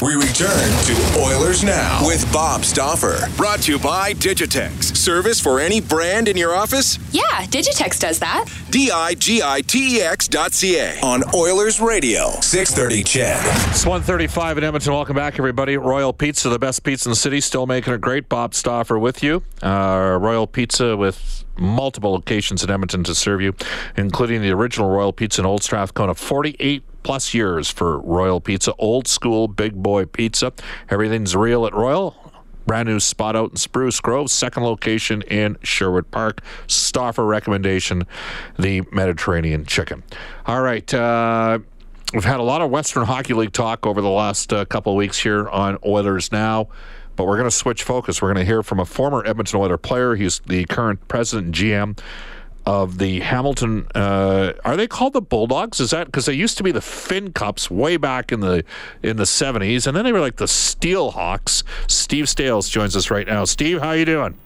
We return to Oilers Now with Bob Stauffer. Brought to you by Digitex. Service for any brand in your office? Yeah, Digitex does that. D I G I T E X dot C A on Oilers Radio. 630 CHED. It's 135 in Edmonton. Welcome back, everybody. Royal Pizza, the best pizza in the city, still making it great. Bob Stauffer with you. Uh, Royal Pizza with multiple locations in Edmonton to serve you, including the original Royal Pizza in Old Strathcona. 48 plus years for Royal Pizza. Old school, big boy pizza. Everything's real at Royal. Brand new spot out in Spruce Grove, second location in Sherwood Park. Stauffer recommendation, the Mediterranean chicken. All right. Uh, we've had a lot of Western Hockey League talk over the last uh, couple of weeks here on Oilers Now, but we're going to switch focus. We're going to hear from a former Edmonton Oilers player. He's the current president and GM of the Hamilton. Uh, are they called the Bulldogs? Is that because they used to be the Fincups way back in the in the seventies, and then they were like the Steelhawks. Steve Staios joins us right now. Steve, how you doing?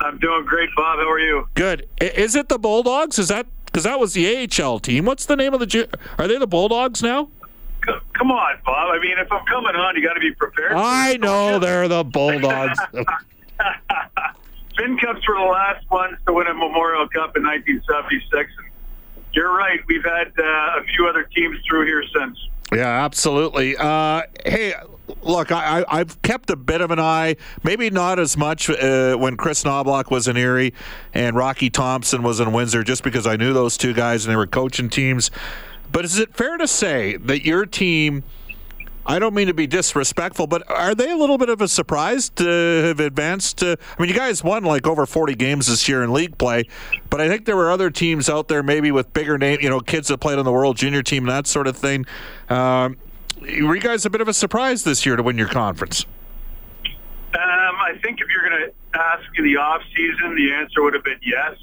I'm doing great, Bob. How are you? Good. I- Is it the Bulldogs? Is that because that was the AHL team? What's the name of the? Are they the Bulldogs now? Come on, Bob. I mean, if I'm coming on, you got to be prepared. I know they're the Bulldogs. Fincups were the last ones to win a Memorial Cup in 1976. And you're right. We've had uh, a few other teams through here since. Yeah, absolutely. Uh, hey, look, I, I've kept a bit of an eye, maybe not as much uh, when Kris Knoblauch was in Erie and Rocky Thompson was in Windsor, just because I knew those two guys and they were coaching teams. But is it fair to say that your team? I don't mean to be disrespectful, but are they a little bit of a surprise to have advanced? To, I mean, you guys won like over 40 games this year in league play, but I think there were other teams out there, maybe with bigger name, you know, kids that played on the World Junior team, and that sort of thing. Um, were you guys a bit of a surprise this year to win your conference? Um, I think if you're going to ask in the off season, the answer would have been yes.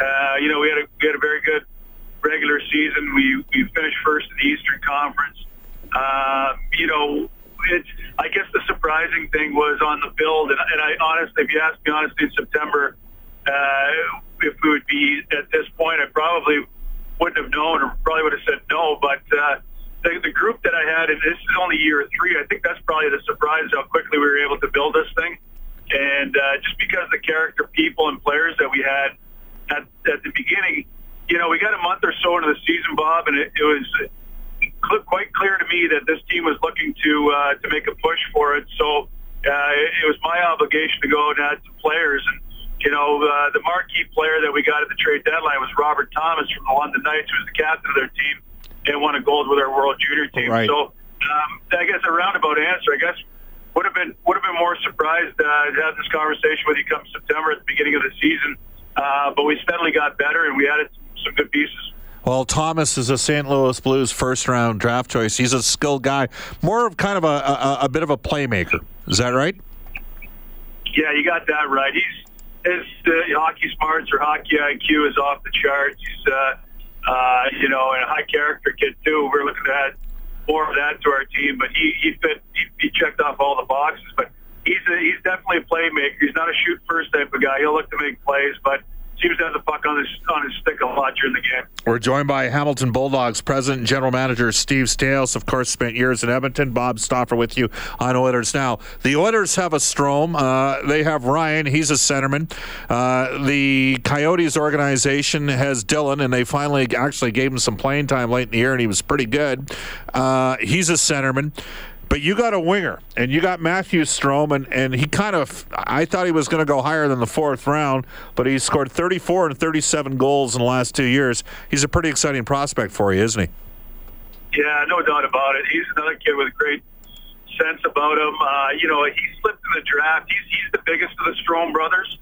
Uh, you know, we had a we had a very good regular season. We we finished first in the Eastern Conference. Uh, you know, it's I guess the surprising thing was on the build, and, and I honestly, if you ask me honestly, in September, uh, if we would be at this point, I probably wouldn't have known, or probably would have said no. But uh, the, the group that I had, and this is only year three, I think that's probably the surprise how quickly we were able to build this thing. And uh, just because the character, people, and players that we had at, at the beginning, you know, we got a month or so into the season, Bob, and it, it was cl- quite clear to me that this team was looking to uh, to make a push for it. So uh, it was my obligation to go and add some players. And you know, uh, the marquee player that we got at the trade deadline was Robert Thomas from the London Knights, who was the captain of their team and won a gold with our World Junior team. Right. So um, I guess a roundabout answer, I guess. Would have been would have been more surprised uh, to have this conversation with you come September at the beginning of the season, uh, but we steadily got better and we added some, good pieces. Well, Thomas is a St. Louis Blues first round draft choice. He's a skilled guy, more of kind of a, a, a bit of a playmaker. Is that right? Yeah, you got that right. He's his uh, hockey smarts or hockey IQ is off the charts. He's uh, uh, you know, and a high character kid too. We're looking to add more of that to our team, but he he fit he, he checked off all the boxes. But he's a, he's definitely a playmaker. He's not a shoot first type of guy. He'll look to make plays, but seems to have the puck on his on his stick lot during the game. We're joined by Hamilton Bulldogs president and general manager Steve Staios. Of course, spent years in Edmonton. Bob Stauffer with you on Oilers now. The Oilers have a Strome. Uh, they have Ryan. He's a centerman. Uh, the Coyotes organization has Dylan, and they finally actually gave him some playing time late in the year, and he was pretty good. Uh, he's a centerman. But you got a winger, and you got Matthew Strome, and, and he kind of, I thought he was going to go higher than the fourth round, but he scored 34 and 37 goals in the last two years. He's a pretty exciting prospect for you, isn't he? Yeah, no doubt about it. He's another kid with a great sense about him. Uh, you know, he slipped in the draft. He's, he's the biggest of the Strome brothers,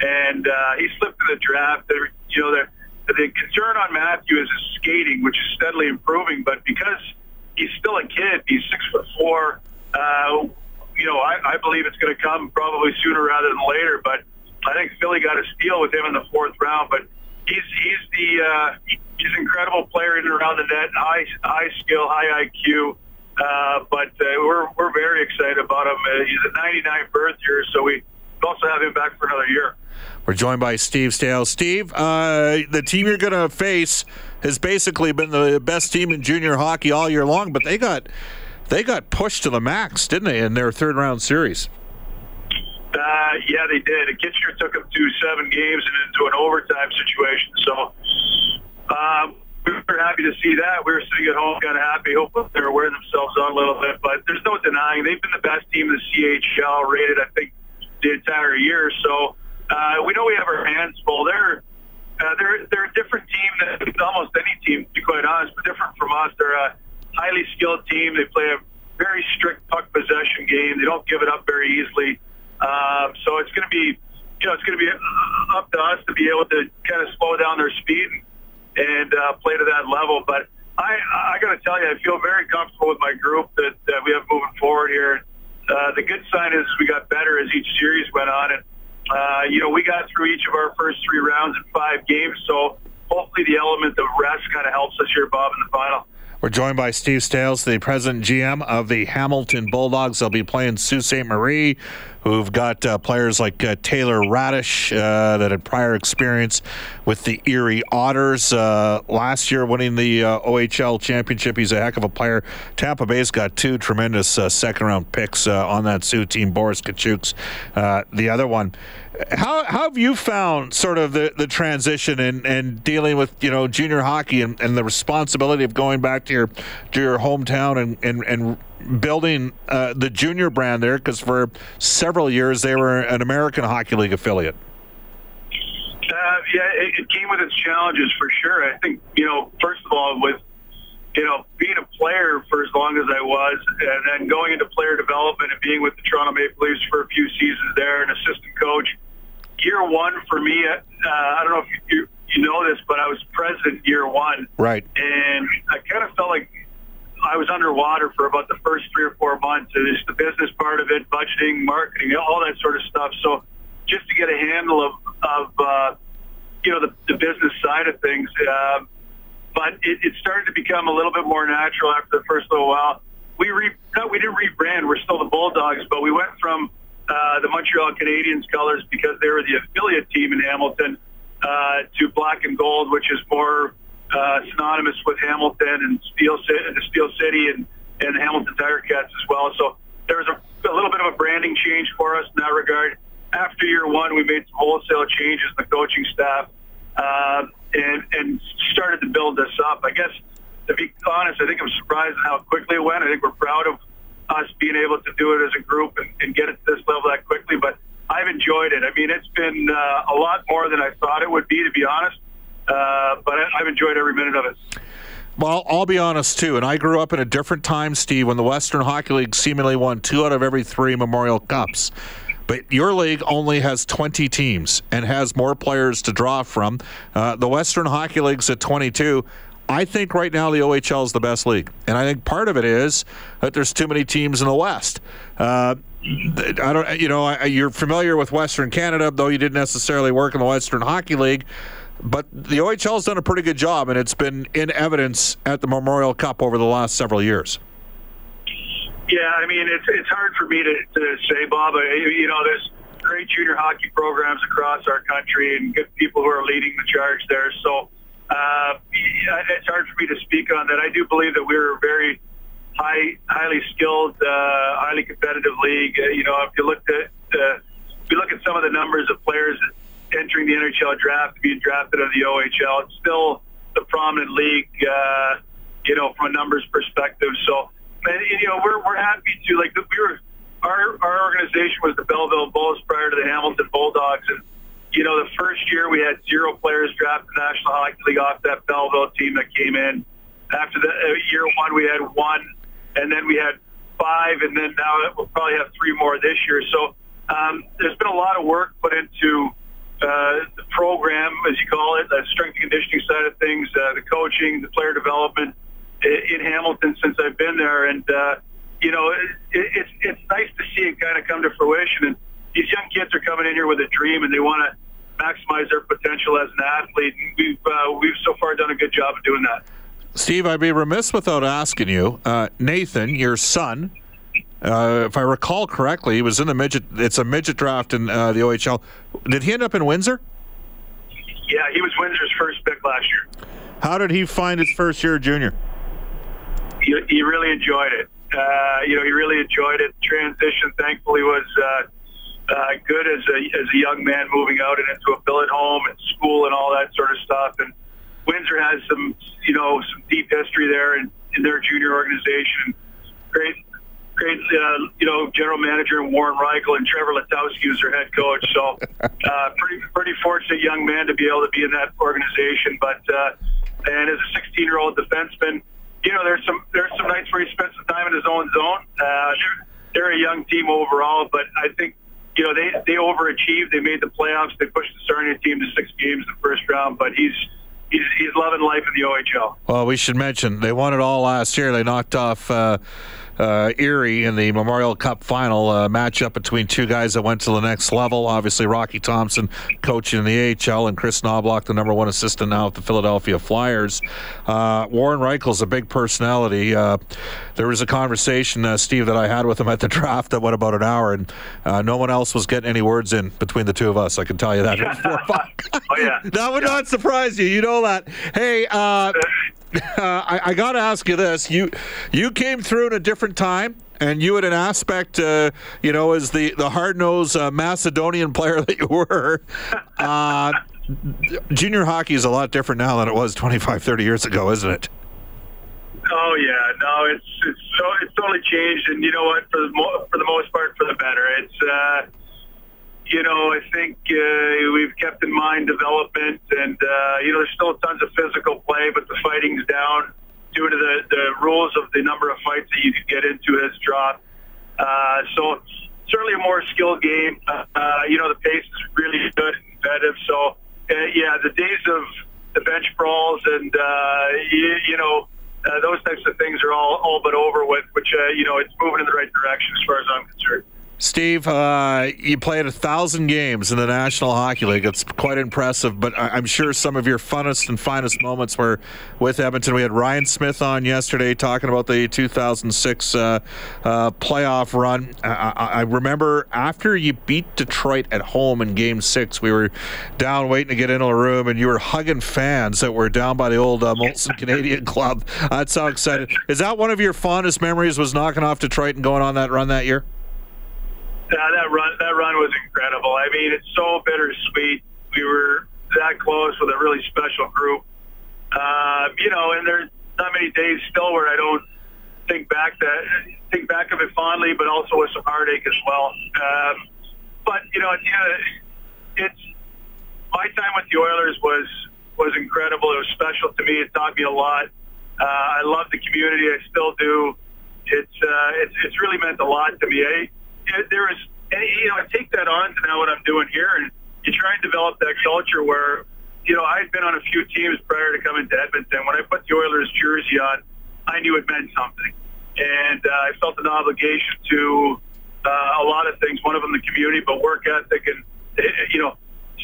and uh, he slipped in the draft. They're, you know, the concern on Matthew is his skating, which is steadily improving, but because – he's still a kid. He's six foot four. Uh, you know, I, I believe it's going to come probably sooner rather than later. But I think Philly got a steal with him in the fourth round. But he's he's the uh, he's an incredible player in and around the net, high high skill, high IQ. Uh, but uh, we're we're very excited about him. Uh, he's a 99 birth year, so we also have him back for another year. We're joined by Steve Staios. Steve, uh, the team you're going to face has basically been the best team in junior hockey all year long, but they got they got pushed to the max, didn't they, in their third round series? Uh, yeah, they did. Kitchener took them to seven games and into an overtime situation. So um, we were happy to see that. We were sitting at home kind of happy, hoping they were wearing themselves on a little bit. But there's no denying they've been the best team in the CHL rated, I think, the entire year. So uh, we know we have our hands full. They're uh, they're they're a different team than almost any team, to be quite honest, but different from us. They're a highly skilled team. They play a very strict puck possession game. They don't give it up very easily. Um, so it's going to be, you know, it's going to be up to us to be able to kind of slow down their speed and uh, play to that level. But I, I got to tell you, I feel very comfortable with my group that, that we have moving forward here. Uh, the good sign is we got better as each series went on, and uh, you know, we got through each of our first three rounds in five games, so hopefully the element of rest kind of helps us here, Bob, in the final. We're joined by Steve Staios, the president GM of the Hamilton Bulldogs. They'll be playing Sault Ste. Marie, who've got uh, players like uh, Taylor Raddysh uh, that had prior experience with the Erie Otters uh, last year, winning the uh, OHL championship. He's a heck of a player. Tampa Bay's got two tremendous uh, second round picks on that Soo team. Boris Katchouk's the other one. How, how have you found sort of the, the transition and, and dealing with you know junior hockey and, and the responsibility of going back to your to your hometown and, and, and building uh, the junior brand there because for several years they were an American Hockey League affiliate. Uh, yeah, it, it, came with its challenges for sure. I think you know, first of all, with you know being a player for as long as I was, and then going into player development and being with the Toronto Maple Leafs for a few seasons there, an assistant coach. Year one for me, uh, I don't know if you, you know this, but I was president year one, right? And I kind of felt like I was underwater for about the first three or four months. It's the business part of it, budgeting, marketing, all that sort of stuff. So just to get a handle of, of uh, you know, the, the business side of things. Uh, but it, it started to become a little bit more natural after the first little while. We re, no, we didn't rebrand. We're still the Bulldogs, but we went from uh, the Montreal Canadiens colors because they were the affiliate team in Hamilton uh, to black and gold, which is more uh, synonymous with Hamilton and Steel City, the Steel City and, and Hamilton Tiger Cats as well. So there was a, a little bit of a branding change for us in that regard. After year one, we made some wholesale changes in the coaching staff uh, and, and started to build this up. I guess, to be honest, I think I'm surprised at how quickly it went. I think we're proud of us being able to do it as a group and, and get it to this level that quickly. But I've enjoyed it. I mean, it's been uh, a lot more than I thought it would be, to be honest. Uh, but I, I've enjoyed every minute of it. Well, I'll be honest too, and I grew up in a different time, Steve, when the Western Hockey League seemingly won two out of every three Memorial Cups. But your league only has 20 teams and has more players to draw from. Uh, the Western Hockey League's at 22. I think right now the OHL is the best league, and I think part of it is that there's too many teams in the West. Uh, I don't, you know, you're familiar with Western Canada, though you didn't necessarily work in the Western Hockey League. But the OHL has done a pretty good job, and it's been in evidence at the Memorial Cup over the last several years. Yeah, I mean, it's it's hard for me to, to say, Bob. You know, there's great junior hockey programs across our country and good people who are leading the charge there. So uh, it's hard for me to speak on that. I do believe that we're a very high, highly skilled, uh, highly competitive league. Uh, you know, if you look at uh, if you look at some of the numbers of players entering the NHL draft, being drafted of the OHL, it's still the prominent league. Uh, you know, from a numbers perspective. So, and, you know, we're we're happy to like we were our our organization was the Belleville Bulls prior to the Hamilton Bulldogs, and you know, the first year we had zero players drafted the National Hockey League off that Belleville team that came in. After the uh, year one, we had one, and then we had five, and then now we'll probably have three more this year. So um, there's been a lot of work put into uh, the program, as you call it, the strength and conditioning side of things, uh, the coaching, the player development in Hamilton since I've been there, and uh, you know, it, it's it's nice to see it kind of come to fruition. And these young kids are coming in here with a dream, and they want to maximize their potential as an athlete. And we've uh, we've so far done a good job of doing that. Steve, I'd be remiss without asking you, uh, Nathan, your son. Uh, if I recall correctly, he was in the midget. It's a midget draft in uh, the OHL. Did he end up in Windsor? Yeah, he was Windsor's first pick last year. How did he find his first year junior? He, he really enjoyed it. Uh, you know, he really enjoyed it. Transition, thankfully, was uh, uh, good as a as a young man moving out and into a billet home and school and all that sort of stuff. And Windsor has some, you know, some deep history there in, in their junior organization. Great, great, uh, you know, general manager Warren Rychel and Trevor Letowski was their head coach. So, uh, pretty pretty fortunate young man to be able to be in that organization. But uh, and as a 16 year old defenseman, you know, there's some there's some nights where he spends some time in his own zone. Uh, they're, they're a young team overall, but I think you know, they they overachieved. They made the playoffs. They pushed the Sarnia team to six games in the first round. But he's he's he's loving life in the OHL. Well, we should mention they won it all last year. They knocked off. Uh, uh, Erie in the Memorial Cup final uh, matchup between two guys that went to the next level. Obviously, Rocky Thompson coaching in the AHL and Kris Knoblauch, the number one assistant now at the Philadelphia Flyers. Uh, Warren Rychel's a big personality. Uh, there was a conversation, uh, Steve, that I had with him at the draft that went about an hour, and uh, no one else was getting any words in between the two of us. I can tell you that. oh yeah, that would yeah. not surprise you. You know that. Hey. Uh, I, I got to ask you this: you you came through in a different time, and you had an aspect, uh, you know, as the the hard nosed uh, Macedonian player that you were. Uh, junior hockey is a lot different now than it was 25, 30 years ago, isn't it? Oh yeah, no, it's it's so it's totally changed, and you know what? For the mo- for the most part, for the better. It's uh, you know, I think uh, we've kept in mind development, and uh, you know, there's still tons of physical play, but the fighting's down due to the, the rules of the number of fights that you can get into has dropped. Uh, so certainly a more skilled game. Uh, you know, the pace is really good and competitive. So uh, yeah, the days of the bench brawls and uh, you, you know. Uh, those types of things are all, all but over with, which, uh, you know, it's moving in the right direction as far as I'm concerned. Steve, uh, you played a thousand games in the National Hockey League. It's quite impressive, but I'm sure some of your funnest and finest moments were with Edmonton. We had Ryan Smyth on yesterday talking about the 2006 uh, uh, playoff run. I, I, remember after you beat Detroit at home in Game Six, we were down waiting to get into a room, and you were hugging fans that were down by the old uh, Molson Canadian Club. That's how excited. Is that one of your fondest memories? Was knocking off Detroit and going on that run that year? Yeah, that run that run was incredible. I mean, it's so bittersweet. We were that close with a really special group. Uh, you know, and there's not many days still where I don't think back that think back of it fondly, but also with some heartache as well. Um, but you know, it's my time with the Oilers was was incredible. It was special to me. It taught me a lot. Uh, I love the community. I still do. It's uh, it's it's really meant a lot to me. I, there is, you know, I take that on to now what I'm doing here, and you try and develop that culture where, you know, I had been on a few teams prior to coming to Edmonton. When I put the Oilers jersey on, I knew it meant something, and uh, I felt an obligation to uh, a lot of things. One of them the community, but work ethic, and eh, you know,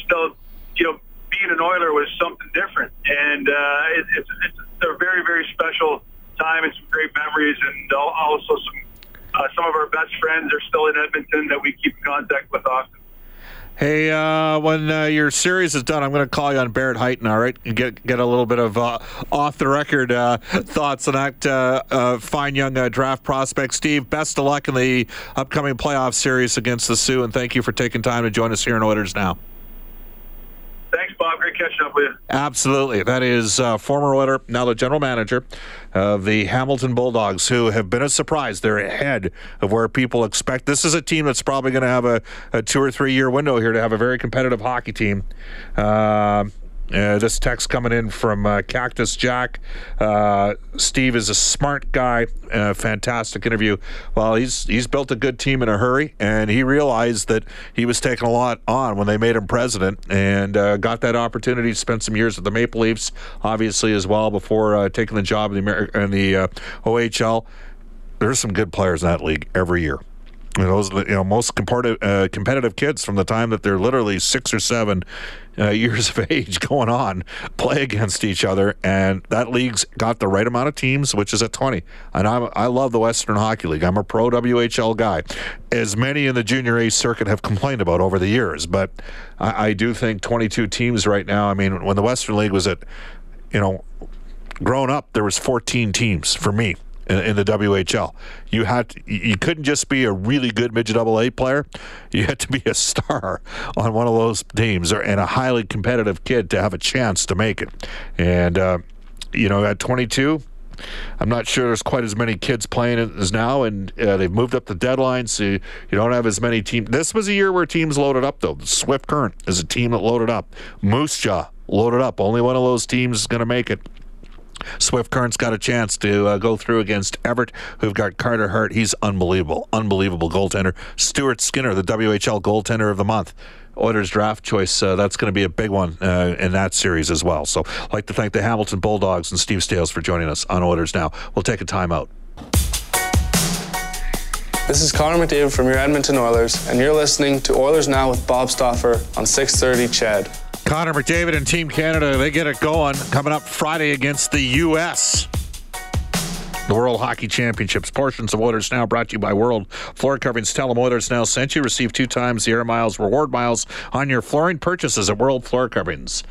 still, you know, being an Oiler was something different, and uh, it, it's, it's a very, very special time and some great memories, and also some uh, some of our best friends are still in Edmonton that we keep in contact with often. Hey, uh, when uh, your series is done, I'm going to call you on Barrett Hayton, all right? Get get a little bit of uh, off the record uh, thoughts on that uh, uh, fine young draft prospect. Steve, best of luck in the upcoming playoff series against the Soo, and thank you for taking time to join us here in Oilers Now. Thanks, Bob. Great catching up with you. Absolutely. That is uh, former Oiler, now the general manager of the Hamilton Bulldogs, who have been a surprise. They're ahead of where people expect. This is a team that's probably going to have a, a, two or three year window here to have a very competitive hockey team. Uh, uh, this text coming in from uh, Cactus Jack. Uh, Steve is a smart guy. Uh, fantastic interview. Well, he's he's built a good team in a hurry, and he realized that he was taking a lot on when they made him president, and uh, got that opportunity to spend some years with the Maple Leafs, obviously as well, before taking the job in the, Amer- in the OHL. There's some good players in that league every year you know, those you know most competitive uh, competitive kids from the time that they're literally six or seven uh, years of age going on play against each other, and that league's got the right amount of teams, which is at twenty. And I I love the Western Hockey League. I'm a pro WHL guy, as many in the junior A circuit have complained about over the years. But I, I do think 22 teams right now. I mean, when the Western League was at, you know, growing up, there was 14 teams for me in, in, the WHL. You had to, you couldn't just be a really good midget double A player. You had to be a star on one of those teams or, and a highly competitive kid to have a chance to make it. And uh, you know, at 22. I'm not sure there's quite as many kids playing as now, and uh, they've moved up the deadline, so you, you don't have as many teams. This was a year where teams loaded up, though. Swift Current is a team that loaded up. Moose Jaw loaded up. Only one of those teams is going to make it. Swift Current's got a chance to uh, go through against Everett, who've got Carter Hart. He's unbelievable, unbelievable goaltender. Stuart Skinner, the WHL goaltender of the month. Oilers draft choice. Uh, that's going to be a big one uh, in that series as well. So, I'd like to thank the Hamilton Bulldogs and Steve Staios for joining us on Oilers Now. We'll take a timeout. This is Connor McDavid from your Edmonton Oilers, and you're listening to Oilers Now with Bob Stauffer on 630 CHED. Connor McDavid and Team Canada, they get it going coming up Friday against the U.S. The World Hockey Championships. Portions of Oilers Now brought to you by World Floor Coverings. Tell them Oilers Now sent you. Receive two times the Air Miles reward miles on your flooring purchases at World Floor Coverings.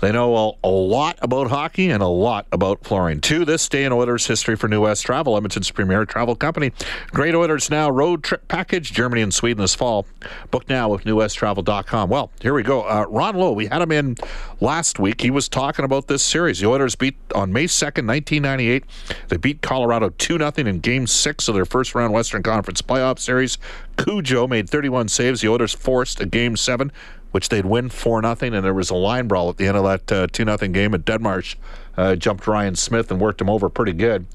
They know a, lot about hockey and a lot about flooring. To this day in Oilers history for New West Travel, Edmonton's premier travel company. Great Oilers Now road trip package, Germany and Sweden this fall. Book now with newwesttravel.com. Well, here we go. Uh, Ron Low, we had him in last week. He was talking about this series. The Oilers beat on May 2nd, 1998. They beat Colorado 2 0 in game six of their first round Western Conference playoff series. Cujo made 31 saves. The Oilers forced a game seven which they'd win 4 nothing, and there was a line brawl at the end of that uh, 2 nothing game Adam Deadmarsh. Uh, jumped Ryan Smyth and worked him over pretty good.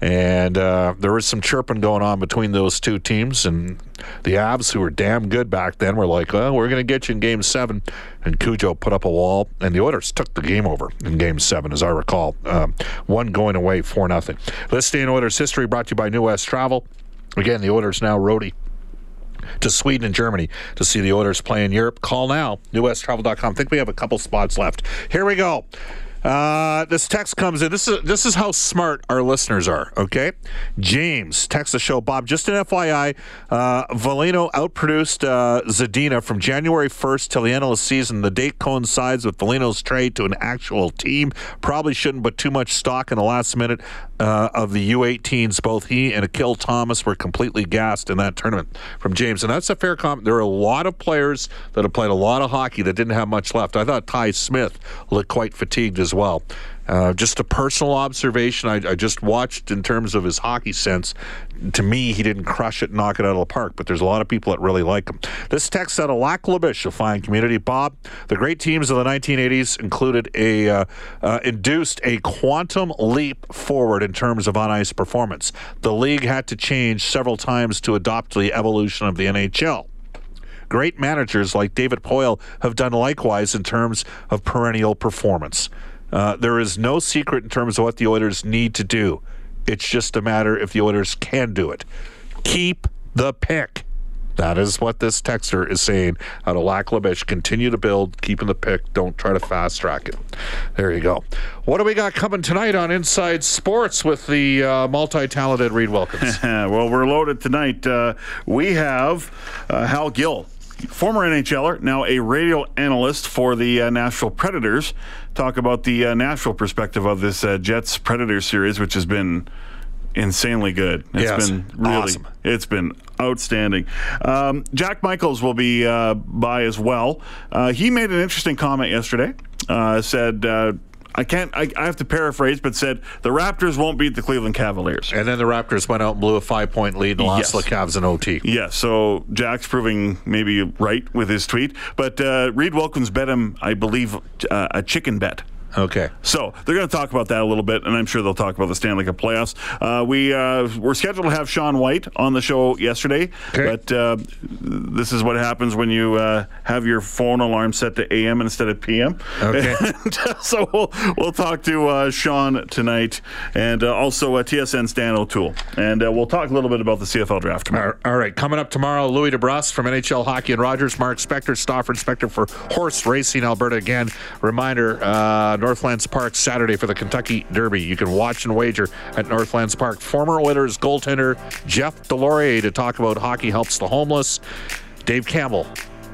And uh, there was some chirping going on between those two teams. And the Avs, who were damn good back then, were like, well, we're going to get you in game seven. And Cujo put up a wall. And the Oilers took the game over in game seven, as I recall. Um, one going away, 4 nothing. Let's stay in Oilers history brought to you by New West Travel. Again, the Oilers now roadie to Sweden and Germany to see the Oilers play in Europe. Call now, newwesttravel.com. I think we have a couple spots left. Here we go. Uh, this text comes in. This is this is how smart our listeners are. Okay, James text the show. Bob, just an FYI, uh, Veleno outproduced uh, Zadina from January 1st till the end of the season. The date coincides with Veleno's trade to an actual team. Probably shouldn't put too much stock in the last minute uh, of the U18s. Both he and Akil Thomas were completely gassed in that tournament. From James, and that's a fair comment. There are a lot of players that have played a lot of hockey that didn't have much left. I thought Ty Smith looked quite fatigued as well. Uh, just a personal observation. I, I, just watched in terms of his hockey sense. To me, he didn't crush it, knock it out of the park, but there's a lot of people that really like him. This text out of Lac La Biche, a fine community. Bob, the great teams of the 1980s included a uh, uh, induced a quantum leap forward in terms of on ice performance. The league had to change several times to adopt the evolution of the NHL. Great managers like David Poile have done likewise in terms of perennial performance. Uh, there is no secret in terms of what the Oilers need to do. It's just a matter if the Oilers can do it. Keep the pick. That is what this texter is saying out of Lac La Continue to build, keeping the pick. Don't try to fast track it. There you go. What do we got coming tonight on Inside Sports with the uh, multi talented Reid Wilkins? well, we're loaded tonight. Uh, we have uh, Hal Gill former NHLer, now a radio analyst for the uh, Nashville Predators, talk about the uh, Nashville perspective of this uh, Jets Predators series, which has been insanely good. It's Yes. been really, Awesome. it's been outstanding. Um, Jack Michaels will be uh, by as well. Uh, he made an interesting comment yesterday. Uh, said. I can't. I, I have to paraphrase, but said the Raptors won't beat the Cleveland Cavaliers. And then the Raptors went out and blew a five point lead and lost the Cavs in OT. Yeah, so Jack's proving maybe right with his tweet, but uh, Reid Wilkins bet him, I believe, uh, a chicken bet. Okay. So they're going to talk about that a little bit, and I'm sure they'll talk about the Stanley Cup playoffs. Uh, we uh, were scheduled to have Sean White on the show yesterday, Okay. but uh, this is what happens when you uh, have your phone alarm set to AM instead of PM. Okay. Uh, so we'll, we'll talk to uh, Sean tonight, and uh, also uh, TSN Stan O'Toole, and uh, we'll talk a little bit about the CFL draft tomorrow. All right, coming up tomorrow, Louie DeBrusk from NHL Hockey and Rogers, Mark Spector, Stafford Spector for Horse Racing Alberta. Again, reminder uh, Northlands Park Saturday for the Kentucky Derby. You can watch and wager at Northlands Park. Former Oilers goaltender Jeff Deslauriers to talk about hockey helps the homeless. Dave Campbell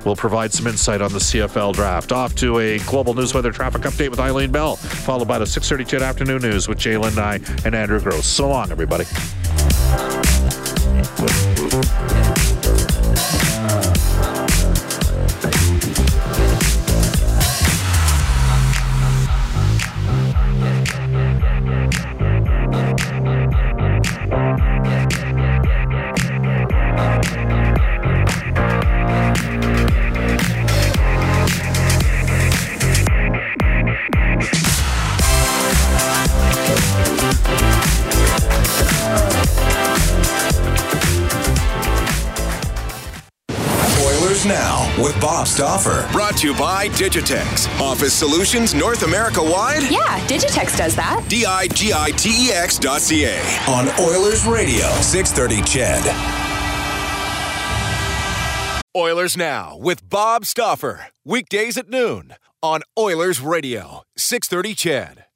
will provide some insight on the CFL draft. Off to a global news weather traffic update with Eileen Bell, followed by the 6:32 afternoon news with Jalen Nye and Andrew Gross. So long, everybody. Now with Brought to you by Digitex. Office Solutions North America wide. Yeah, Digitex does that. D I G I T E X dot C A. On Oilers Radio, 630 CHED. Oilers Now with Bob Stauffer. Weekdays at noon on Oilers Radio, 630 Ched.